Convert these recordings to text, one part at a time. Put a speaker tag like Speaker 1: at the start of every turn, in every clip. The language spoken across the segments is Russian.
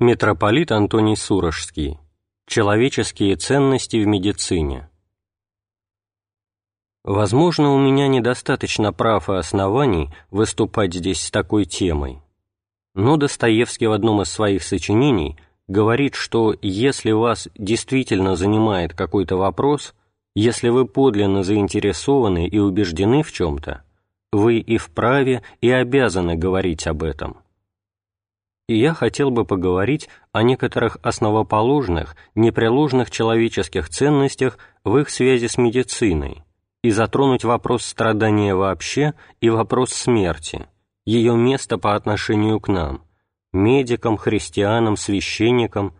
Speaker 1: Митрополит Антоний Сурожский. Человеческие ценности в медицине. Возможно, у меня недостаточно прав и оснований выступать здесь с такой темой. Но Достоевский в одном из своих сочинений говорит, что если вас действительно занимает какой-то вопрос, если вы подлинно заинтересованы и убеждены в чем-то, вы и вправе, и обязаны говорить об этом – и я хотел бы поговорить о некоторых основоположных, непреложных человеческих ценностях в их связи с медициной и затронуть вопрос страдания вообще и вопрос смерти, ее место по отношению к нам, медикам, христианам, священникам,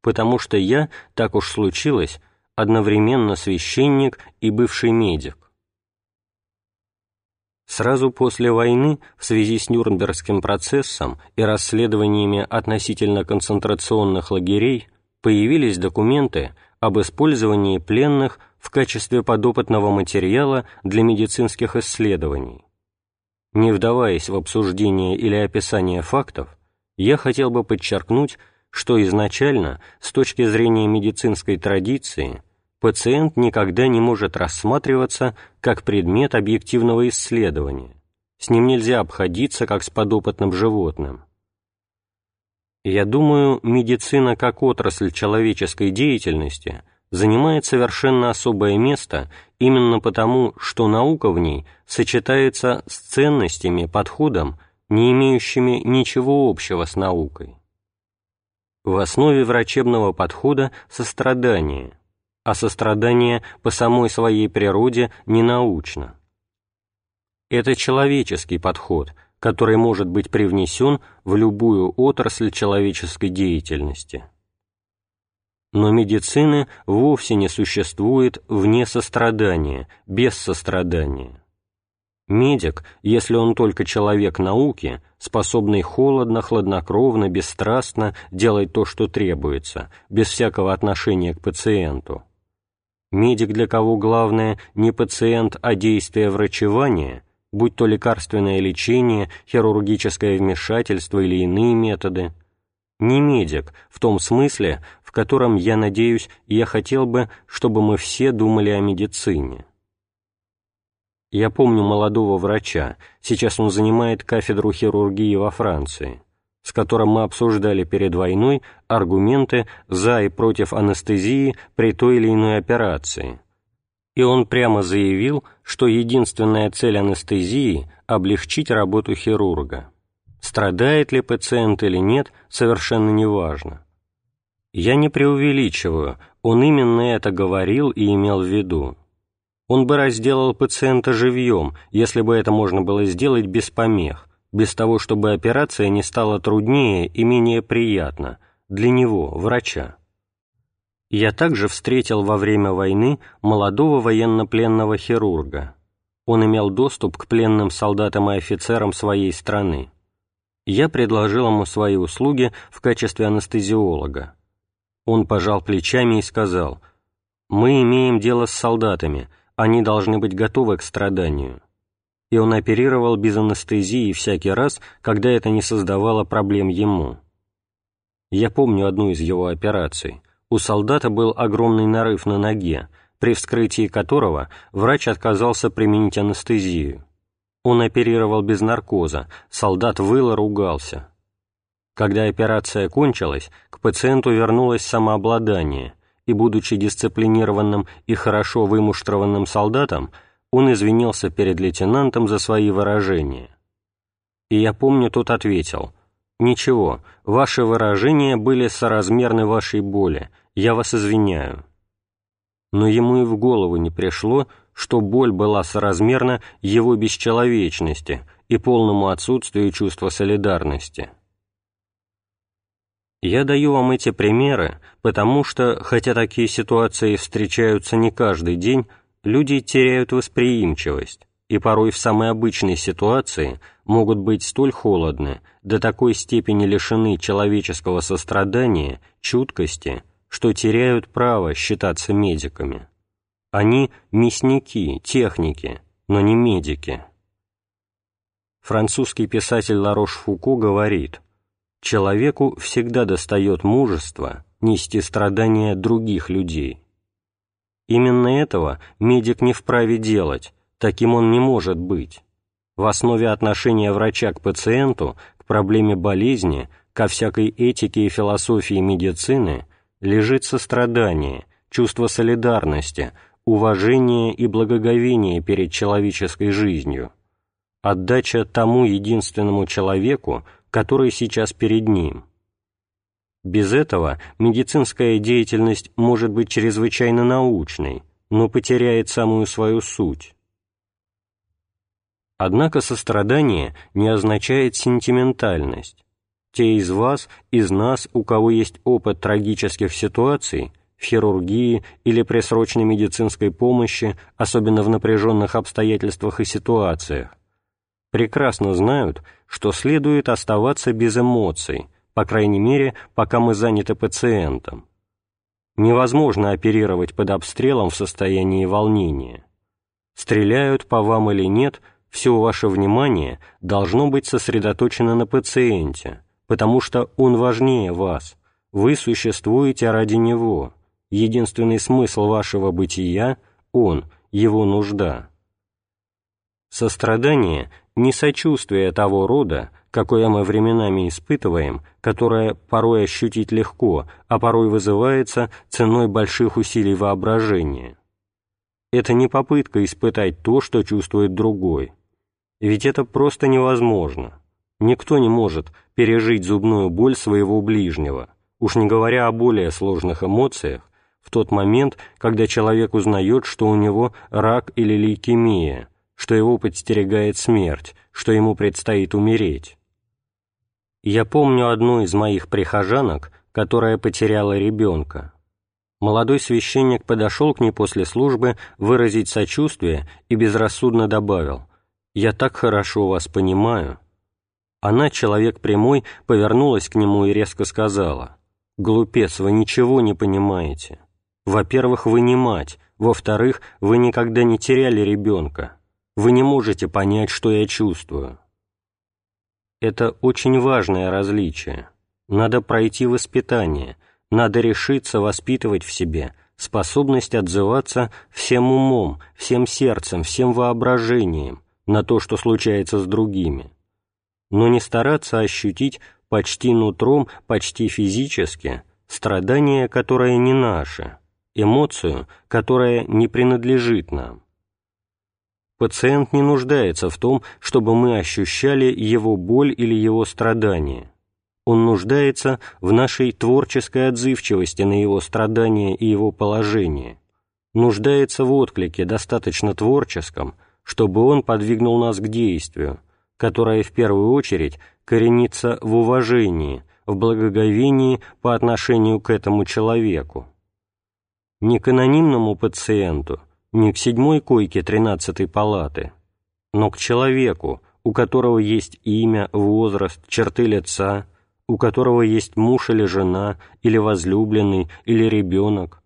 Speaker 1: потому что я, так уж случилось, одновременно священник и бывший медик. Сразу после войны, в связи с Нюрнбергским процессом и расследованиями относительно концентрационных лагерей, появились документы об использовании пленных в качестве подопытного материала для медицинских исследований. Не вдаваясь в обсуждение или описание фактов, я хотел бы подчеркнуть, что изначально, с точки зрения медицинской традиции, пациент никогда не может рассматриваться как предмет объективного исследования. С ним нельзя обходиться как с подопытным животным. Я думаю, медицина как отрасль человеческой деятельности занимает совершенно особое место именно потому, что наука в ней сочетается с ценностями, подходом, не имеющими ничего общего с наукой. В основе врачебного подхода сострадание – а сострадание по самой своей природе не научно. Это человеческий подход, который может быть привнесен в любую отрасль человеческой деятельности. Но медицины вовсе не существует вне сострадания, без сострадания. Медик, если он только человек науки, способный холодно, хладнокровно, бесстрастно делать то, что требуется, без всякого отношения к пациенту, медик для кого главное не пациент, а действие врачевания, будь то лекарственное лечение, хирургическое вмешательство или иные методы, не медик в том смысле, в котором, я надеюсь, я хотел бы, чтобы мы все думали о медицине. Я помню молодого врача, сейчас он занимает кафедру хирургии во Франции с которым мы обсуждали перед войной аргументы за и против анестезии при той или иной операции. И он прямо заявил, что единственная цель анестезии – облегчить работу хирурга. Страдает ли пациент или нет, совершенно неважно. Я не преувеличиваю, он именно это говорил и имел в виду. Он бы разделал пациента живьем, если бы это можно было сделать без помех, без того, чтобы операция не стала труднее и менее приятна для него, врача. Я также встретил во время войны молодого военнопленного хирурга. Он имел доступ к пленным солдатам и офицерам своей страны. Я предложил ему свои услуги в качестве анестезиолога. Он пожал плечами и сказал, «Мы имеем дело с солдатами, они должны быть готовы к страданию и он оперировал без анестезии всякий раз, когда это не создавало проблем ему. Я помню одну из его операций. У солдата был огромный нарыв на ноге, при вскрытии которого врач отказался применить анестезию. Он оперировал без наркоза, солдат выл и ругался. Когда операция кончилась, к пациенту вернулось самообладание, и, будучи дисциплинированным и хорошо вымуштрованным солдатом, он извинился перед лейтенантом за свои выражения. И я помню, тот ответил, «Ничего, ваши выражения были соразмерны вашей боли, я вас извиняю». Но ему и в голову не пришло, что боль была соразмерна его бесчеловечности и полному отсутствию чувства солидарности. Я даю вам эти примеры, потому что, хотя такие ситуации встречаются не каждый день, люди теряют восприимчивость и порой в самой обычной ситуации могут быть столь холодны, до такой степени лишены человеческого сострадания, чуткости, что теряют право считаться медиками. Они мясники, техники, но не медики. Французский писатель Ларош Фуко говорит, человеку всегда достает мужество нести страдания других людей. Именно этого медик не вправе делать, таким он не может быть. В основе отношения врача к пациенту, к проблеме болезни, ко всякой этике и философии медицины лежит сострадание, чувство солидарности, уважение и благоговение перед человеческой жизнью, отдача тому единственному человеку, который сейчас перед ним. Без этого медицинская деятельность может быть чрезвычайно научной, но потеряет самую свою суть. Однако сострадание не означает сентиментальность. Те из вас, из нас, у кого есть опыт трагических ситуаций, в хирургии или при срочной медицинской помощи, особенно в напряженных обстоятельствах и ситуациях, прекрасно знают, что следует оставаться без эмоций, по крайней мере, пока мы заняты пациентом. Невозможно оперировать под обстрелом в состоянии волнения. Стреляют по вам или нет, все ваше внимание должно быть сосредоточено на пациенте, потому что он важнее вас, вы существуете ради него, единственный смысл вашего бытия – он, его нужда. Сострадание не сочувствие того рода, какое мы временами испытываем, которое порой ощутить легко, а порой вызывается ценой больших усилий воображения. Это не попытка испытать то, что чувствует другой. Ведь это просто невозможно. Никто не может пережить зубную боль своего ближнего, уж не говоря о более сложных эмоциях, в тот момент, когда человек узнает, что у него рак или лейкемия – что его подстерегает смерть, что ему предстоит умереть. Я помню одну из моих прихожанок, которая потеряла ребенка. Молодой священник подошел к ней после службы выразить сочувствие и безрассудно добавил «Я так хорошо вас понимаю». Она, человек прямой, повернулась к нему и резко сказала «Глупец, вы ничего не понимаете. Во-первых, вы не мать, во-вторых, вы никогда не теряли ребенка. Вы не можете понять, что я чувствую. Это очень важное различие. Надо пройти воспитание, надо решиться воспитывать в себе способность отзываться всем умом, всем сердцем, всем воображением на то, что случается с другими, но не стараться ощутить почти нутром, почти физически страдание, которое не наше, эмоцию, которая не принадлежит нам. Пациент не нуждается в том, чтобы мы ощущали его боль или его страдания. Он нуждается в нашей творческой отзывчивости на его страдания и его положение, нуждается в отклике достаточно творческом, чтобы он подвигнул нас к действию, которое в первую очередь коренится в уважении, в благоговении по отношению к этому человеку. Не к анонимному пациенту – не к седьмой койке тринадцатой палаты, но к человеку, у которого есть имя, возраст, черты лица, у которого есть муж или жена, или возлюбленный, или ребенок.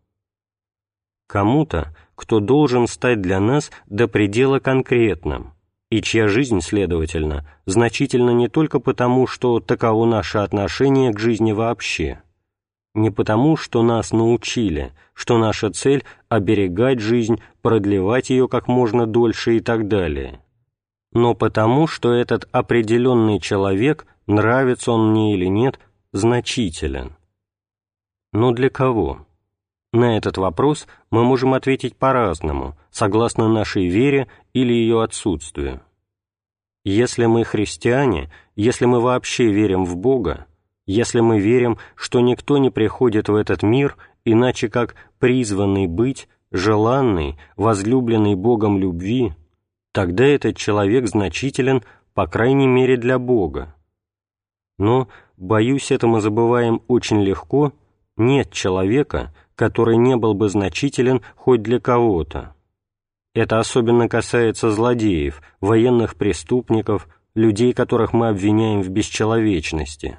Speaker 1: Кому-то, кто должен стать для нас до предела конкретным, и чья жизнь, следовательно, значительна не только потому, что таково наше отношение к жизни вообще, не потому, что нас научили, что наша цель – оберегать жизнь, продлевать ее как можно дольше и так далее, но потому, что этот определенный человек, нравится он мне или нет, значителен. Но для кого? На этот вопрос мы можем ответить по-разному, согласно нашей вере или ее отсутствию. Если мы христиане, если мы вообще верим в Бога, если мы верим, что никто не приходит в этот мир, иначе как призванный быть, желанный, возлюбленный Богом любви, тогда этот человек значителен, по крайней мере, для Бога. Но, боюсь, это мы забываем очень легко, нет человека, который не был бы значителен хоть для кого-то. Это особенно касается злодеев, военных преступников, людей, которых мы обвиняем в бесчеловечности.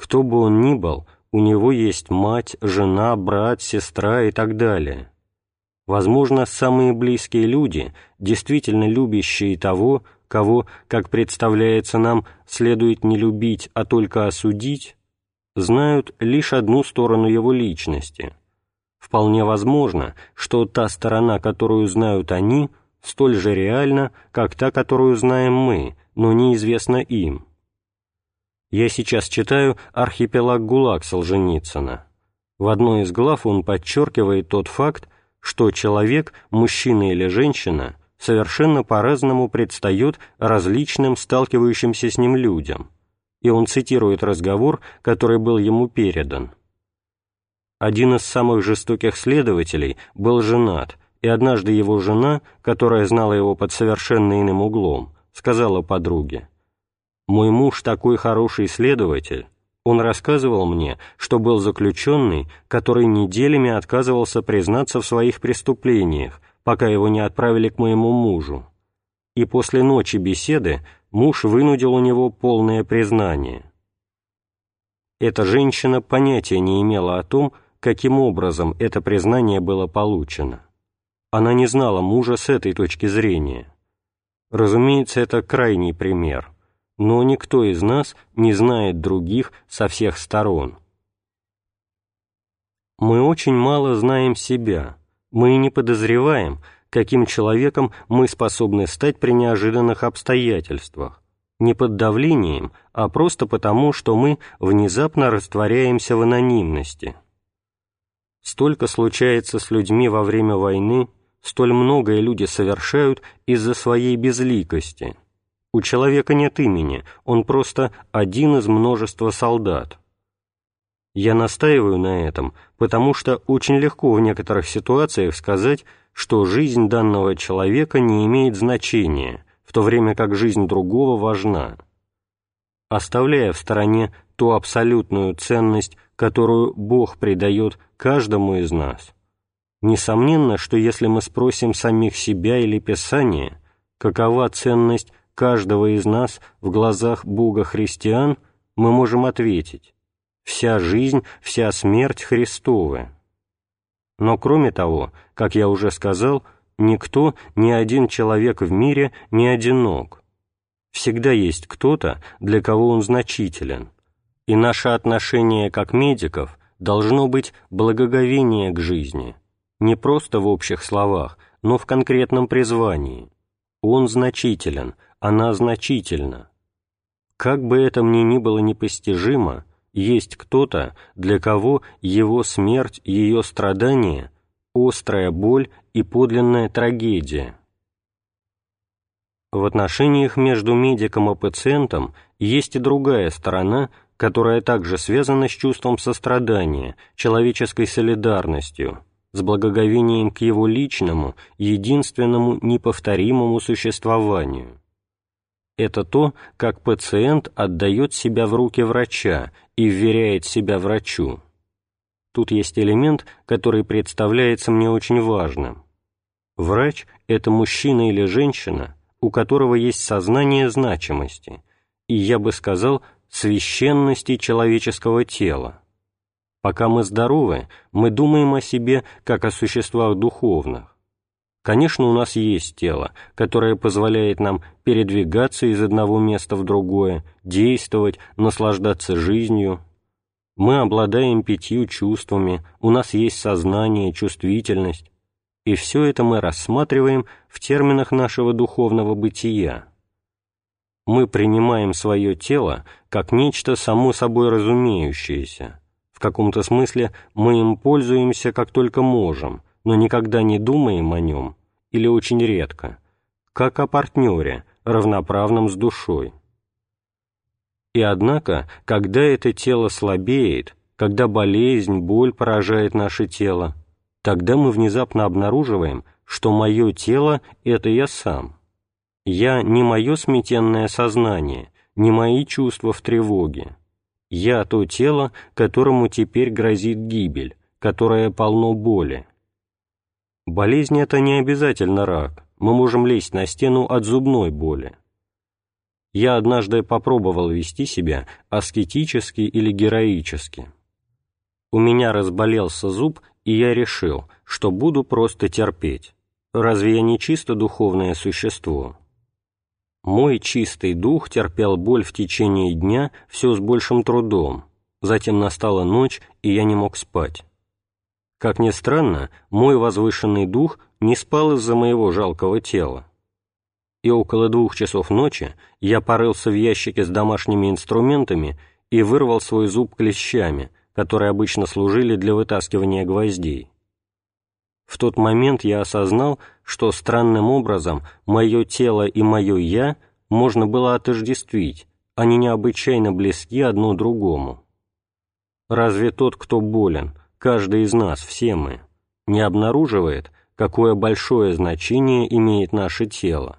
Speaker 1: Кто бы он ни был, у него есть мать, жена, брат, сестра и так далее. Возможно, самые близкие люди, действительно любящие того, кого, как представляется нам, следует не любить, а только осудить, знают лишь одну сторону его личности. Вполне возможно, что та сторона, которую знают они, столь же реальна, как та, которую знаем мы, но неизвестна им. Я сейчас читаю «Архипелаг ГУЛАГ» Солженицына. В одной из глав он подчеркивает тот факт, что человек, мужчина или женщина, совершенно по-разному предстает различным сталкивающимся с ним людям, и он цитирует разговор, который был ему передан. Один из самых жестоких следователей был женат, и однажды его жена, которая знала его под совершенно иным углом, сказала подруге, «Мой муж такой хороший следователь, он рассказывал мне, что был заключенный, который неделями отказывался признаться в своих преступлениях, пока его не отправили к моему мужу. И после ночи беседы муж вынудил у него полное признание. Эта женщина понятия не имела о том, каким образом это признание было получено. Она не знала мужа с этой точки зрения. Разумеется, это крайний пример – но никто из нас не знает других со всех сторон. Мы очень мало знаем себя, мы не подозреваем, каким человеком мы способны стать при неожиданных обстоятельствах, не под давлением, а просто потому, что мы внезапно растворяемся в анонимности. Столько случается с людьми во время войны, столь многое люди совершают из-за своей безликости – у человека нет имени, он просто один из множества солдат. Я настаиваю на этом, потому что очень легко в некоторых ситуациях сказать, что жизнь данного человека не имеет значения, в то время как жизнь другого важна. Оставляя в стороне ту абсолютную ценность, которую Бог придает каждому из нас, несомненно, что если мы спросим самих себя или Писание, какова ценность каждого из нас в глазах Бога христиан, мы можем ответить «Вся жизнь, вся смерть Христовы». Но кроме того, как я уже сказал, никто, ни один человек в мире не одинок. Всегда есть кто-то, для кого он значителен. И наше отношение как медиков должно быть благоговение к жизни, не просто в общих словах, но в конкретном призвании. Он значителен – она значительна. Как бы это мне ни было непостижимо, есть кто-то, для кого его смерть, ее страдание – острая боль и подлинная трагедия. В отношениях между медиком и пациентом есть и другая сторона, которая также связана с чувством сострадания, человеческой солидарностью, с благоговением к его личному, единственному, неповторимому существованию это то, как пациент отдает себя в руки врача и вверяет себя врачу. Тут есть элемент, который представляется мне очень важным. Врач – это мужчина или женщина, у которого есть сознание значимости, и, я бы сказал, священности человеческого тела. Пока мы здоровы, мы думаем о себе как о существах духовных. Конечно, у нас есть тело, которое позволяет нам передвигаться из одного места в другое, действовать, наслаждаться жизнью. Мы обладаем пятью чувствами, у нас есть сознание, чувствительность. И все это мы рассматриваем в терминах нашего духовного бытия. Мы принимаем свое тело как нечто само собой разумеющееся. В каком-то смысле мы им пользуемся как только можем – но никогда не думаем о нем, или очень редко, как о партнере, равноправном с душой. И однако, когда это тело слабеет, когда болезнь, боль поражает наше тело, тогда мы внезапно обнаруживаем, что мое тело — это я сам. Я не мое сметенное сознание, не мои чувства в тревоге. Я то тело, которому теперь грозит гибель, которое полно боли. Болезнь – это не обязательно рак, мы можем лезть на стену от зубной боли. Я однажды попробовал вести себя аскетически или героически. У меня разболелся зуб, и я решил, что буду просто терпеть. Разве я не чисто духовное существо? Мой чистый дух терпел боль в течение дня все с большим трудом, затем настала ночь, и я не мог спать. Как ни странно, мой возвышенный дух не спал из-за моего жалкого тела. И около двух часов ночи я порылся в ящике с домашними инструментами и вырвал свой зуб клещами, которые обычно служили для вытаскивания гвоздей. В тот момент я осознал, что странным образом мое тело и мое «я» можно было отождествить, они необычайно близки одно другому. Разве тот, кто болен, каждый из нас, все мы, не обнаруживает, какое большое значение имеет наше тело?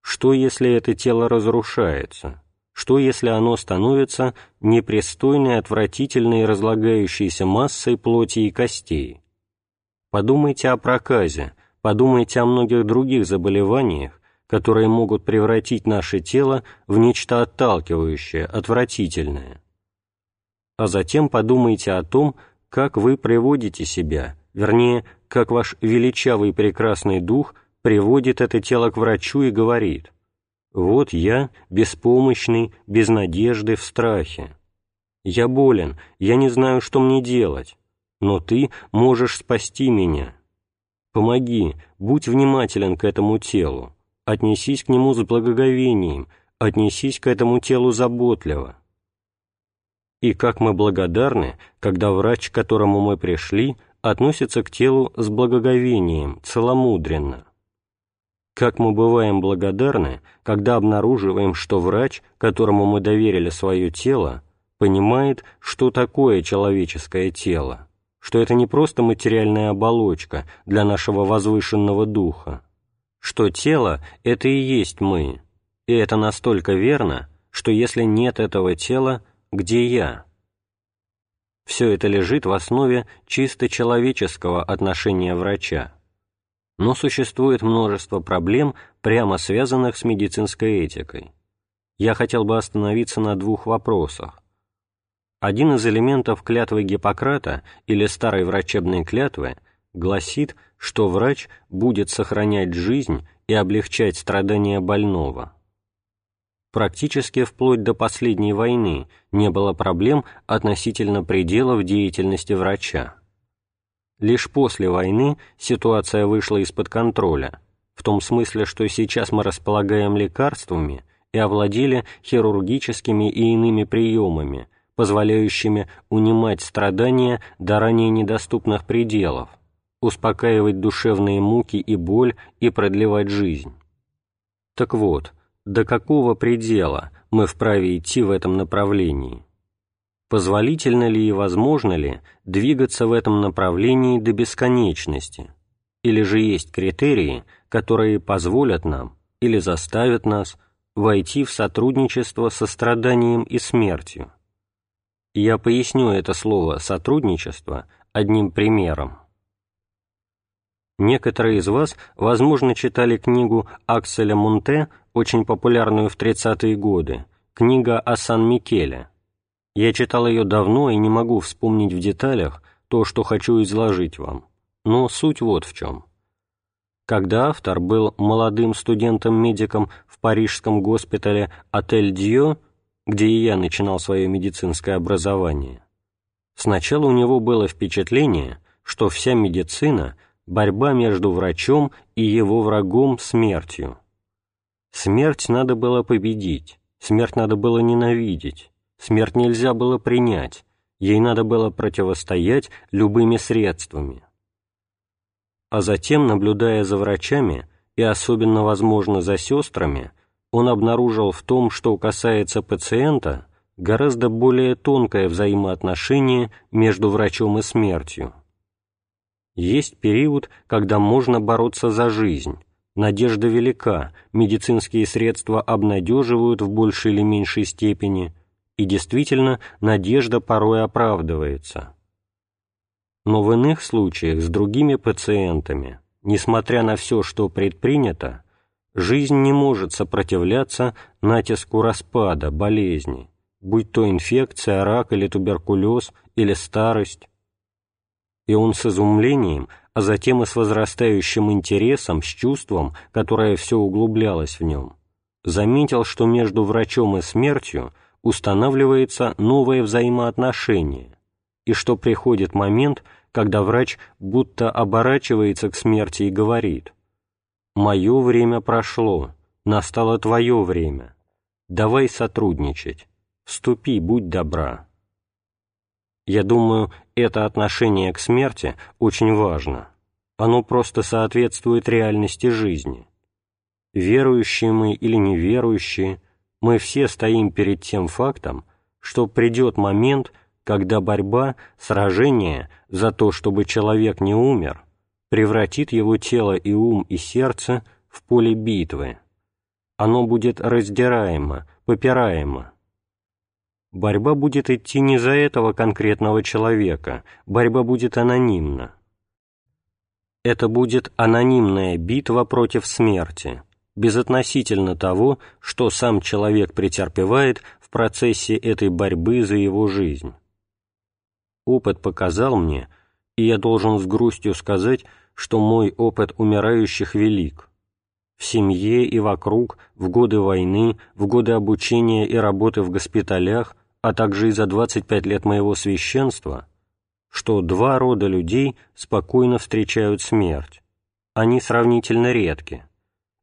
Speaker 1: Что, если это тело разрушается? Что, если оно становится непристойной, отвратительной, разлагающейся массой плоти и костей? Подумайте о проказе, подумайте о многих других заболеваниях, которые могут превратить наше тело в нечто отталкивающее, отвратительное. А затем подумайте о том, как вы приводите себя, вернее, как ваш величавый прекрасный дух приводит это тело к врачу и говорит «Вот я, беспомощный, без надежды, в страхе. Я болен, я не знаю, что мне делать но ты можешь спасти меня. Помоги, будь внимателен к этому телу, отнесись к нему с благоговением, отнесись к этому телу заботливо. И как мы благодарны, когда врач, к которому мы пришли, относится к телу с благоговением, целомудренно. Как мы бываем благодарны, когда обнаруживаем, что врач, которому мы доверили свое тело, понимает, что такое человеческое тело что это не просто материальная оболочка для нашего возвышенного духа, что тело — это и есть мы, и это настолько верно, что если нет этого тела, где я? Все это лежит в основе чисто человеческого отношения врача. Но существует множество проблем, прямо связанных с медицинской этикой. Я хотел бы остановиться на двух вопросах. Один из элементов клятвы Гиппократа или старой врачебной клятвы гласит, что врач будет сохранять жизнь и облегчать страдания больного. Практически вплоть до последней войны не было проблем относительно пределов деятельности врача. Лишь после войны ситуация вышла из-под контроля, в том смысле, что сейчас мы располагаем лекарствами и овладели хирургическими и иными приемами – позволяющими унимать страдания до ранее недоступных пределов, успокаивать душевные муки и боль и продлевать жизнь. Так вот, до какого предела мы вправе идти в этом направлении? Позволительно ли и возможно ли двигаться в этом направлении до бесконечности? Или же есть критерии, которые позволят нам или заставят нас войти в сотрудничество со страданием и смертью? Я поясню это слово «сотрудничество» одним примером. Некоторые из вас, возможно, читали книгу Акселя Мунте, очень популярную в 30-е годы, книга о Сан-Микеле. Я читал ее давно и не могу вспомнить в деталях то, что хочу изложить вам. Но суть вот в чем. Когда автор был молодым студентом-медиком в парижском госпитале «Отель Дьо», где и я начинал свое медицинское образование, сначала у него было впечатление, что вся медицина – борьба между врачом и его врагом смертью. Смерть надо было победить, смерть надо было ненавидеть, смерть нельзя было принять, ей надо было противостоять любыми средствами. А затем, наблюдая за врачами и особенно, возможно, за сестрами, он обнаружил в том, что касается пациента, гораздо более тонкое взаимоотношение между врачом и смертью. Есть период, когда можно бороться за жизнь, надежда велика, медицинские средства обнадеживают в большей или меньшей степени, и действительно надежда порой оправдывается. Но в иных случаях с другими пациентами, несмотря на все, что предпринято, Жизнь не может сопротивляться натиску распада, болезни, будь то инфекция, рак или туберкулез, или старость. И он с изумлением, а затем и с возрастающим интересом, с чувством, которое все углублялось в нем, заметил, что между врачом и смертью устанавливается новое взаимоотношение, и что приходит момент, когда врач будто оборачивается к смерти и говорит «Мое время прошло, настало твое время, давай сотрудничать, вступи, будь добра». Я думаю, это отношение к смерти очень важно. Оно просто соответствует реальности жизни. Верующие мы или неверующие, мы все стоим перед тем фактом, что придет момент, когда борьба, сражение за то, чтобы человек не умер, превратит его тело и ум и сердце в поле битвы. Оно будет раздираемо, попираемо. Борьба будет идти не за этого конкретного человека, борьба будет анонимна. Это будет анонимная битва против смерти, безотносительно того, что сам человек претерпевает в процессе этой борьбы за его жизнь. Опыт показал мне, и я должен с грустью сказать, что мой опыт умирающих велик. В семье и вокруг, в годы войны, в годы обучения и работы в госпиталях, а также и за 25 лет моего священства, что два рода людей спокойно встречают смерть. Они сравнительно редки.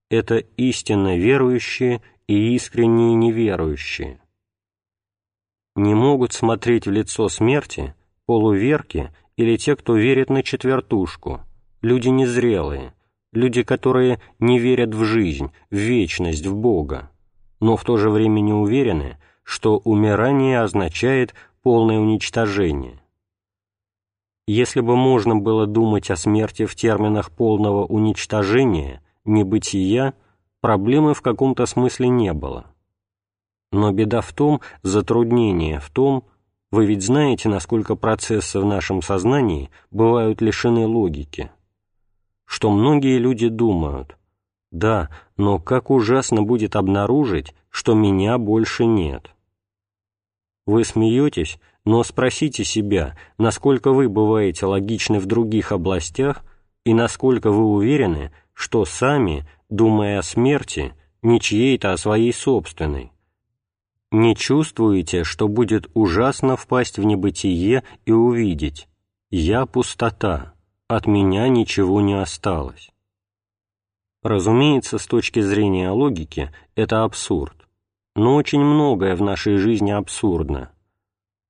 Speaker 1: Это истинно верующие и искренние неверующие. Не могут смотреть в лицо смерти полуверки или те, кто верит на четвертушку, люди незрелые, люди, которые не верят в жизнь, в вечность, в Бога, но в то же время не уверены, что умирание означает полное уничтожение. Если бы можно было думать о смерти в терминах полного уничтожения, небытия, проблемы в каком-то смысле не было. Но беда в том, затруднение в том, вы ведь знаете, насколько процессы в нашем сознании бывают лишены логики, что многие люди думают, да, но как ужасно будет обнаружить, что меня больше нет. Вы смеетесь, но спросите себя, насколько вы бываете логичны в других областях и насколько вы уверены, что сами, думая о смерти, не чьей-то, а своей собственной. Не чувствуете, что будет ужасно впасть в небытие и увидеть «Я пустота, от меня ничего не осталось». Разумеется, с точки зрения логики, это абсурд. Но очень многое в нашей жизни абсурдно.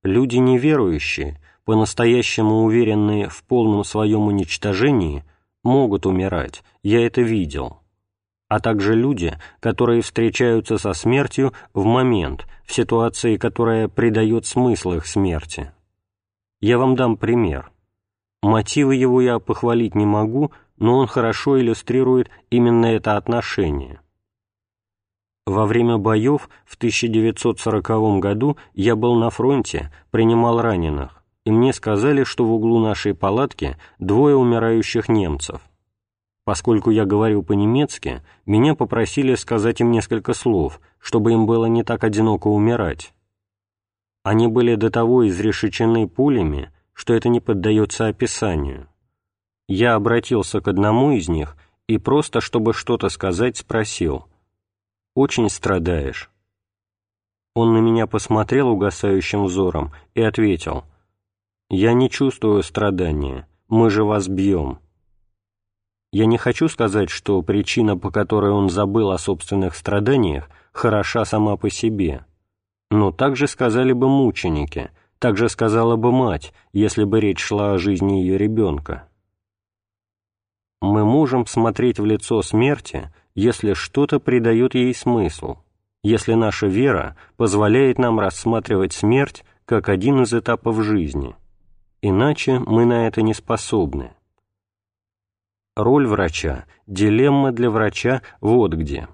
Speaker 1: Люди неверующие, по-настоящему уверенные в полном своем уничтожении, могут умирать, я это видел. А также люди, которые встречаются со смертью в момент, в ситуации, которая придает смысл их смерти. Я вам дам пример. Мотивы его я похвалить не могу, но он хорошо иллюстрирует именно это отношение – во время боев в 1940 году я был на фронте, принимал раненых, и мне сказали, что в углу нашей палатки двое умирающих немцев. Поскольку я говорю по-немецки, меня попросили сказать им несколько слов, чтобы им было не так одиноко умирать. Они были до того изрешечены пулями, что это не поддается описанию. Я обратился к одному из них и просто, чтобы что-то сказать, спросил – очень страдаешь». Он на меня посмотрел угасающим взором и ответил, «Я не чувствую страдания, мы же вас бьем». Я не хочу сказать, что причина, по которой он забыл о собственных страданиях, хороша сама по себе. Но так же сказали бы мученики, так же сказала бы мать, если бы речь шла о жизни ее ребенка. Мы можем смотреть в лицо смерти если что-то придает ей смысл, если наша вера позволяет нам рассматривать смерть как один из этапов жизни. Иначе мы на это не способны. Роль врача, дилемма для врача вот где.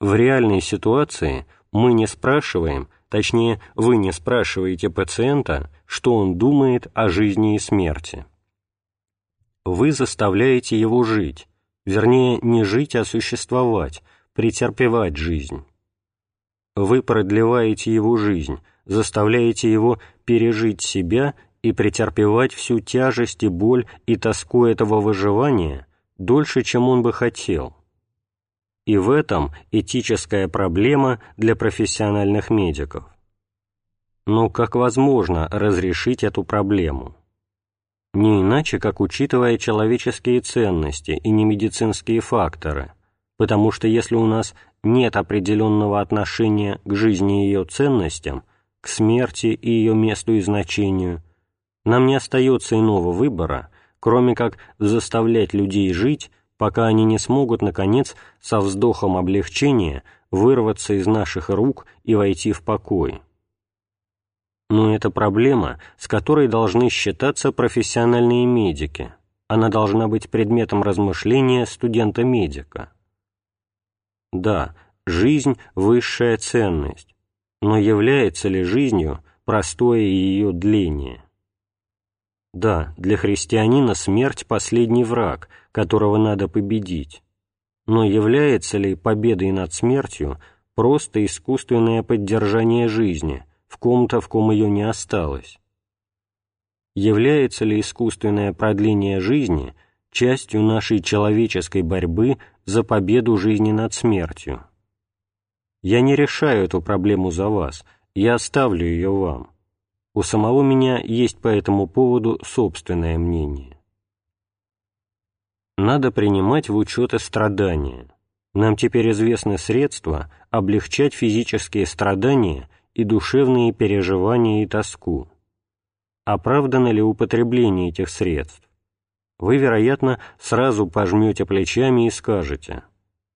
Speaker 1: В реальной ситуации мы не спрашиваем, точнее, вы не спрашиваете пациента, что он думает о жизни и смерти. Вы заставляете его жить, вернее, не жить, а существовать, претерпевать жизнь. Вы продлеваете его жизнь, заставляете его пережить себя и претерпевать всю тяжесть и боль и тоску этого выживания дольше, чем он бы хотел. И в этом этическая проблема для профессиональных медиков. Но как возможно разрешить эту проблему? Не иначе, как учитывая человеческие ценности и немедицинские факторы, потому что если у нас нет определенного отношения к жизни и ее ценностям, к смерти и ее месту и значению, нам не остается иного выбора, кроме как заставлять людей жить, пока они не смогут, наконец, со вздохом облегчения вырваться из наших рук и войти в покой. Но это проблема, с которой должны считаться профессиональные медики. Она должна быть предметом размышления студента-медика. Да, жизнь – высшая ценность, но является ли жизнью простое ее дление? Да, для христианина смерть – последний враг, которого надо победить. Но является ли победой над смертью просто искусственное поддержание жизни, в ком-то, в ком ее не осталось? Является ли искусственное продление жизни частью нашей человеческой борьбы за победу жизни над смертью? Я не решаю эту проблему за вас, я оставлю ее вам. У самого меня есть по этому поводу собственное мнение. Надо принимать в учет страдания. Нам теперь известны средства облегчать физические страдания и душевные переживания и тоску. Оправдано ли употребление этих средств? Вы, вероятно, сразу пожмете плечами и скажете,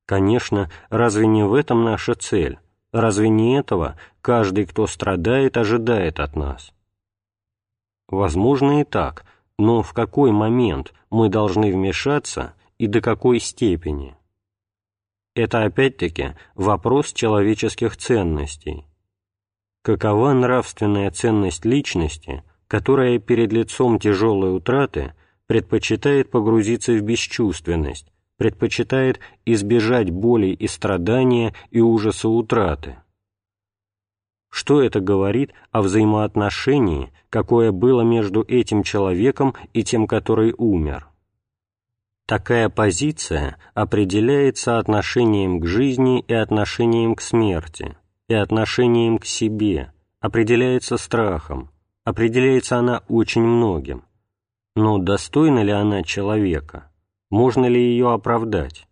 Speaker 1: «Конечно, разве не в этом наша цель? Разве не этого каждый, кто страдает, ожидает от нас?» Возможно и так, но в какой момент мы должны вмешаться и до какой степени? Это опять-таки вопрос человеческих ценностей какова нравственная ценность личности, которая перед лицом тяжелой утраты предпочитает погрузиться в бесчувственность, предпочитает избежать боли и страдания и ужаса утраты. Что это говорит о взаимоотношении, какое было между этим человеком и тем, который умер? Такая позиция определяется отношением к жизни и отношением к смерти – и отношением к себе, определяется страхом, определяется она очень многим. Но достойна ли она человека? Можно ли ее оправдать?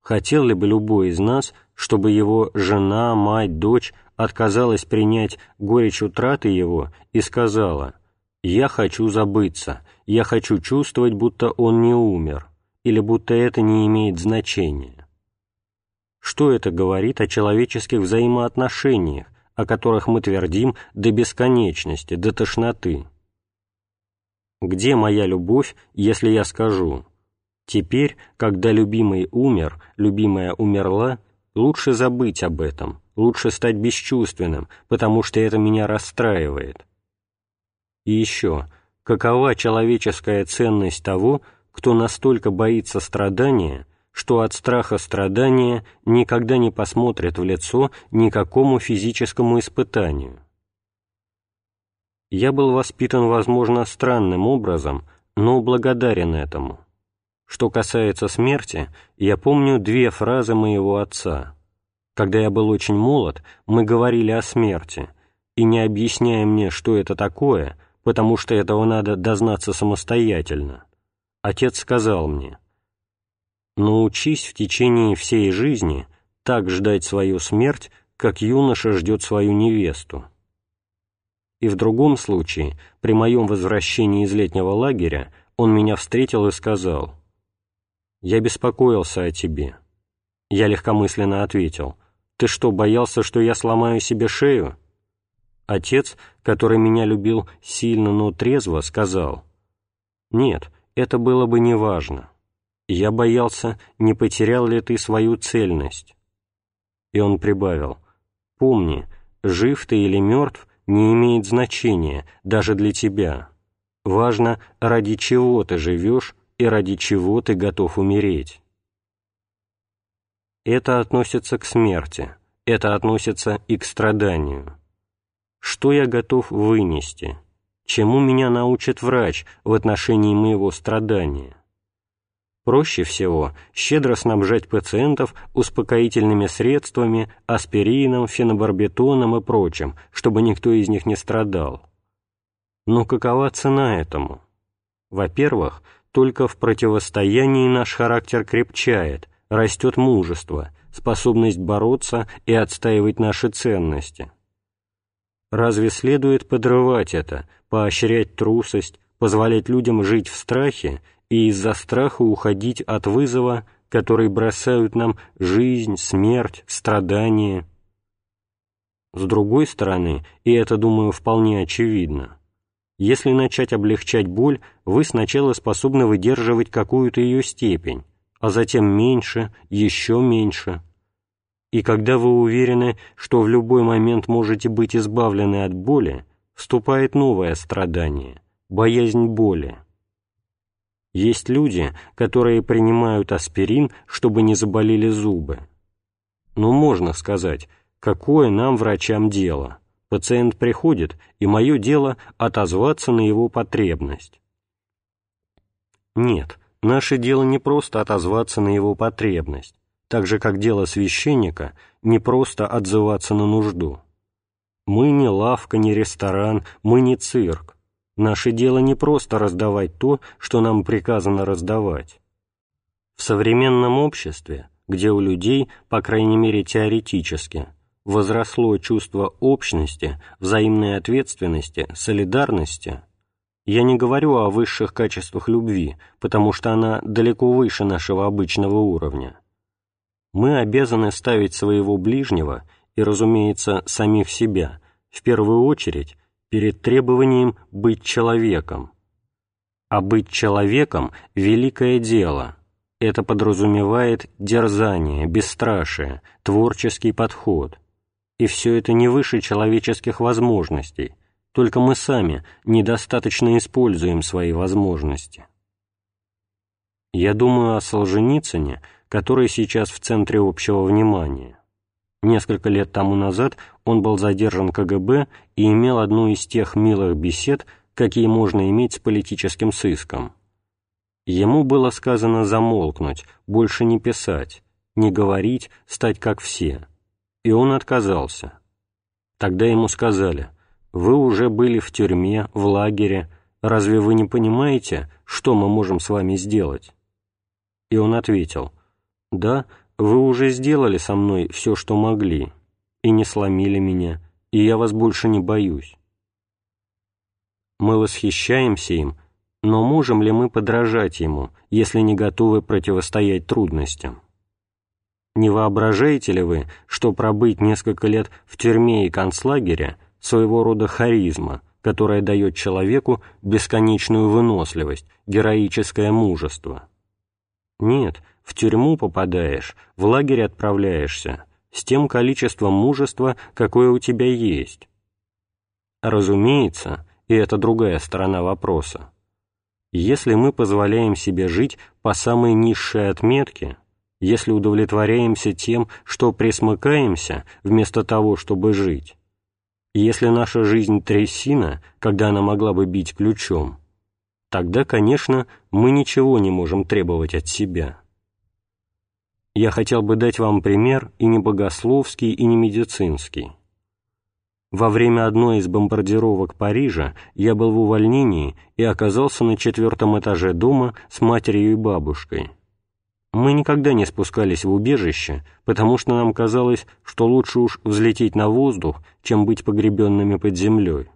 Speaker 1: Хотел ли бы любой из нас, чтобы его жена, мать, дочь отказалась принять горечь утраты его и сказала «Я хочу забыться, я хочу чувствовать, будто он не умер, или будто это не имеет значения». Что это говорит о человеческих взаимоотношениях, о которых мы твердим до бесконечности, до тошноты? Где моя любовь, если я скажу «Теперь, когда любимый умер, любимая умерла, лучше забыть об этом, лучше стать бесчувственным, потому что это меня расстраивает». И еще, какова человеческая ценность того, кто настолько боится страдания, что от страха страдания никогда не посмотрят в лицо никакому физическому испытанию. Я был воспитан, возможно, странным образом, но благодарен этому. Что касается смерти, я помню две фразы моего отца. Когда я был очень молод, мы говорили о смерти, и не объясняя мне, что это такое, потому что этого надо дознаться самостоятельно, отец сказал мне — научись в течение всей жизни так ждать свою смерть, как юноша ждет свою невесту. И в другом случае, при моем возвращении из летнего лагеря, он меня встретил и сказал, «Я беспокоился о тебе». Я легкомысленно ответил, «Ты что, боялся, что я сломаю себе шею?» Отец, который меня любил сильно, но трезво, сказал, «Нет, это было бы неважно. Я боялся, не потерял ли ты свою цельность. И он прибавил, помни, жив ты или мертв не имеет значения даже для тебя. Важно, ради чего ты живешь и ради чего ты готов умереть. Это относится к смерти, это относится и к страданию. Что я готов вынести? Чему меня научит врач в отношении моего страдания? Проще всего щедро снабжать пациентов успокоительными средствами, аспирином, фенобарбитоном и прочим, чтобы никто из них не страдал. Но какова цена этому? Во-первых, только в противостоянии наш характер крепчает, растет мужество, способность бороться и отстаивать наши ценности. Разве следует подрывать это, поощрять трусость, позволять людям жить в страхе и из-за страха уходить от вызова, который бросают нам жизнь, смерть, страдания. С другой стороны, и это, думаю, вполне очевидно, если начать облегчать боль, вы сначала способны выдерживать какую-то ее степень, а затем меньше, еще меньше. И когда вы уверены, что в любой момент можете быть избавлены от боли, вступает новое страдание – боязнь боли. Есть люди, которые принимают аспирин, чтобы не заболели зубы. Но можно сказать, какое нам, врачам, дело? Пациент приходит, и мое дело отозваться на его потребность. Нет, наше дело не просто отозваться на его потребность, так же, как дело священника не просто отзываться на нужду. Мы не лавка, не ресторан, мы не цирк. Наше дело не просто раздавать то, что нам приказано раздавать. В современном обществе, где у людей, по крайней мере теоретически, возросло чувство общности, взаимной ответственности, солидарности, я не говорю о высших качествах любви, потому что она далеко выше нашего обычного уровня. Мы обязаны ставить своего ближнего и, разумеется, самих себя, в первую очередь, перед требованием быть человеком. А быть человеком – великое дело. Это подразумевает дерзание, бесстрашие, творческий подход. И все это не выше человеческих возможностей, только мы сами недостаточно используем свои возможности. Я думаю о Солженицыне, который сейчас в центре общего внимания. Несколько лет тому назад он был задержан КГБ и имел одну из тех милых бесед, какие можно иметь с политическим сыском. Ему было сказано замолкнуть, больше не писать, не говорить, стать как все. И он отказался. Тогда ему сказали, «Вы уже были в тюрьме, в лагере, разве вы не понимаете, что мы можем с вами сделать?» И он ответил, «Да, вы уже сделали со мной все, что могли, и не сломили меня, и я вас больше не боюсь. Мы восхищаемся им, но можем ли мы подражать ему, если не готовы противостоять трудностям? Не воображаете ли вы, что пробыть несколько лет в тюрьме и концлагере – своего рода харизма, которая дает человеку бесконечную выносливость, героическое мужество? Нет, в тюрьму попадаешь, в лагерь отправляешься, с тем количеством мужества, какое у тебя есть. Разумеется, и это другая сторона вопроса, если мы позволяем себе жить по самой низшей отметке, если удовлетворяемся тем, что присмыкаемся, вместо того, чтобы жить, если наша жизнь трясина, когда она могла бы бить ключом, тогда, конечно, мы ничего не можем требовать от себя я хотел бы дать вам пример и не богословский, и не медицинский. Во время одной из бомбардировок Парижа я был в увольнении и оказался на четвертом этаже дома с матерью и бабушкой. Мы никогда не спускались в убежище, потому что нам казалось, что лучше уж взлететь на воздух, чем быть погребенными под землей.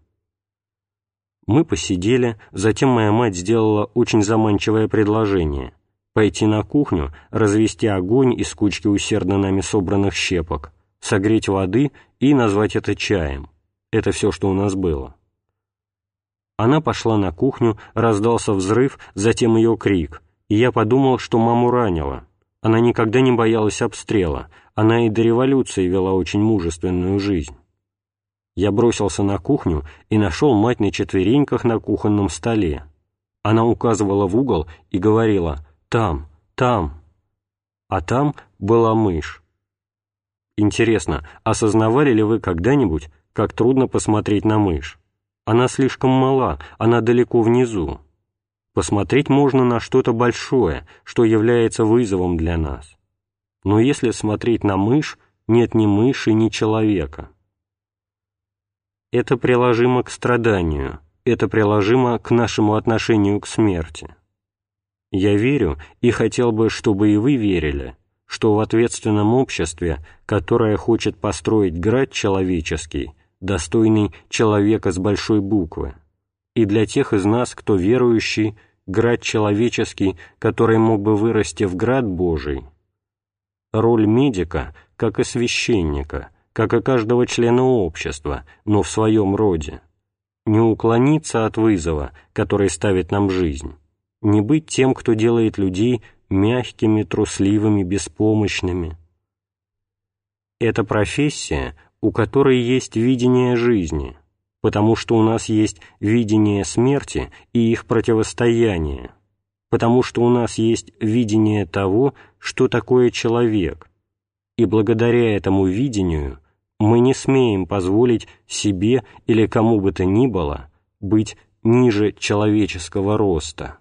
Speaker 1: Мы посидели, затем моя мать сделала очень заманчивое предложение — пойти на кухню, развести огонь из кучки усердно нами собранных щепок, согреть воды и назвать это чаем. Это все, что у нас было. Она пошла на кухню, раздался взрыв, затем ее крик, и я подумал, что маму ранило. Она никогда не боялась обстрела, она и до революции вела очень мужественную жизнь. Я бросился на кухню и нашел мать на четвереньках на кухонном столе. Она указывала в угол и говорила там, там. А там была мышь. Интересно, осознавали ли вы когда-нибудь, как трудно посмотреть на мышь? Она слишком мала, она далеко внизу. Посмотреть можно на что-то большое, что является вызовом для нас. Но если смотреть на мышь, нет ни мыши, ни человека. Это приложимо к страданию, это приложимо к нашему отношению к смерти. Я верю и хотел бы, чтобы и вы верили, что в ответственном обществе, которое хочет построить град человеческий, достойный человека с большой буквы, и для тех из нас, кто верующий, град человеческий, который мог бы вырасти в град Божий, роль медика, как и священника, как и каждого члена общества, но в своем роде, не уклониться от вызова, который ставит нам жизнь, не быть тем, кто делает людей мягкими, трусливыми, беспомощными. Это профессия, у которой есть видение жизни, потому что у нас есть видение смерти и их противостояние, потому что у нас есть видение того, что такое человек, и благодаря этому видению мы не смеем позволить себе или кому бы то ни было быть ниже человеческого роста.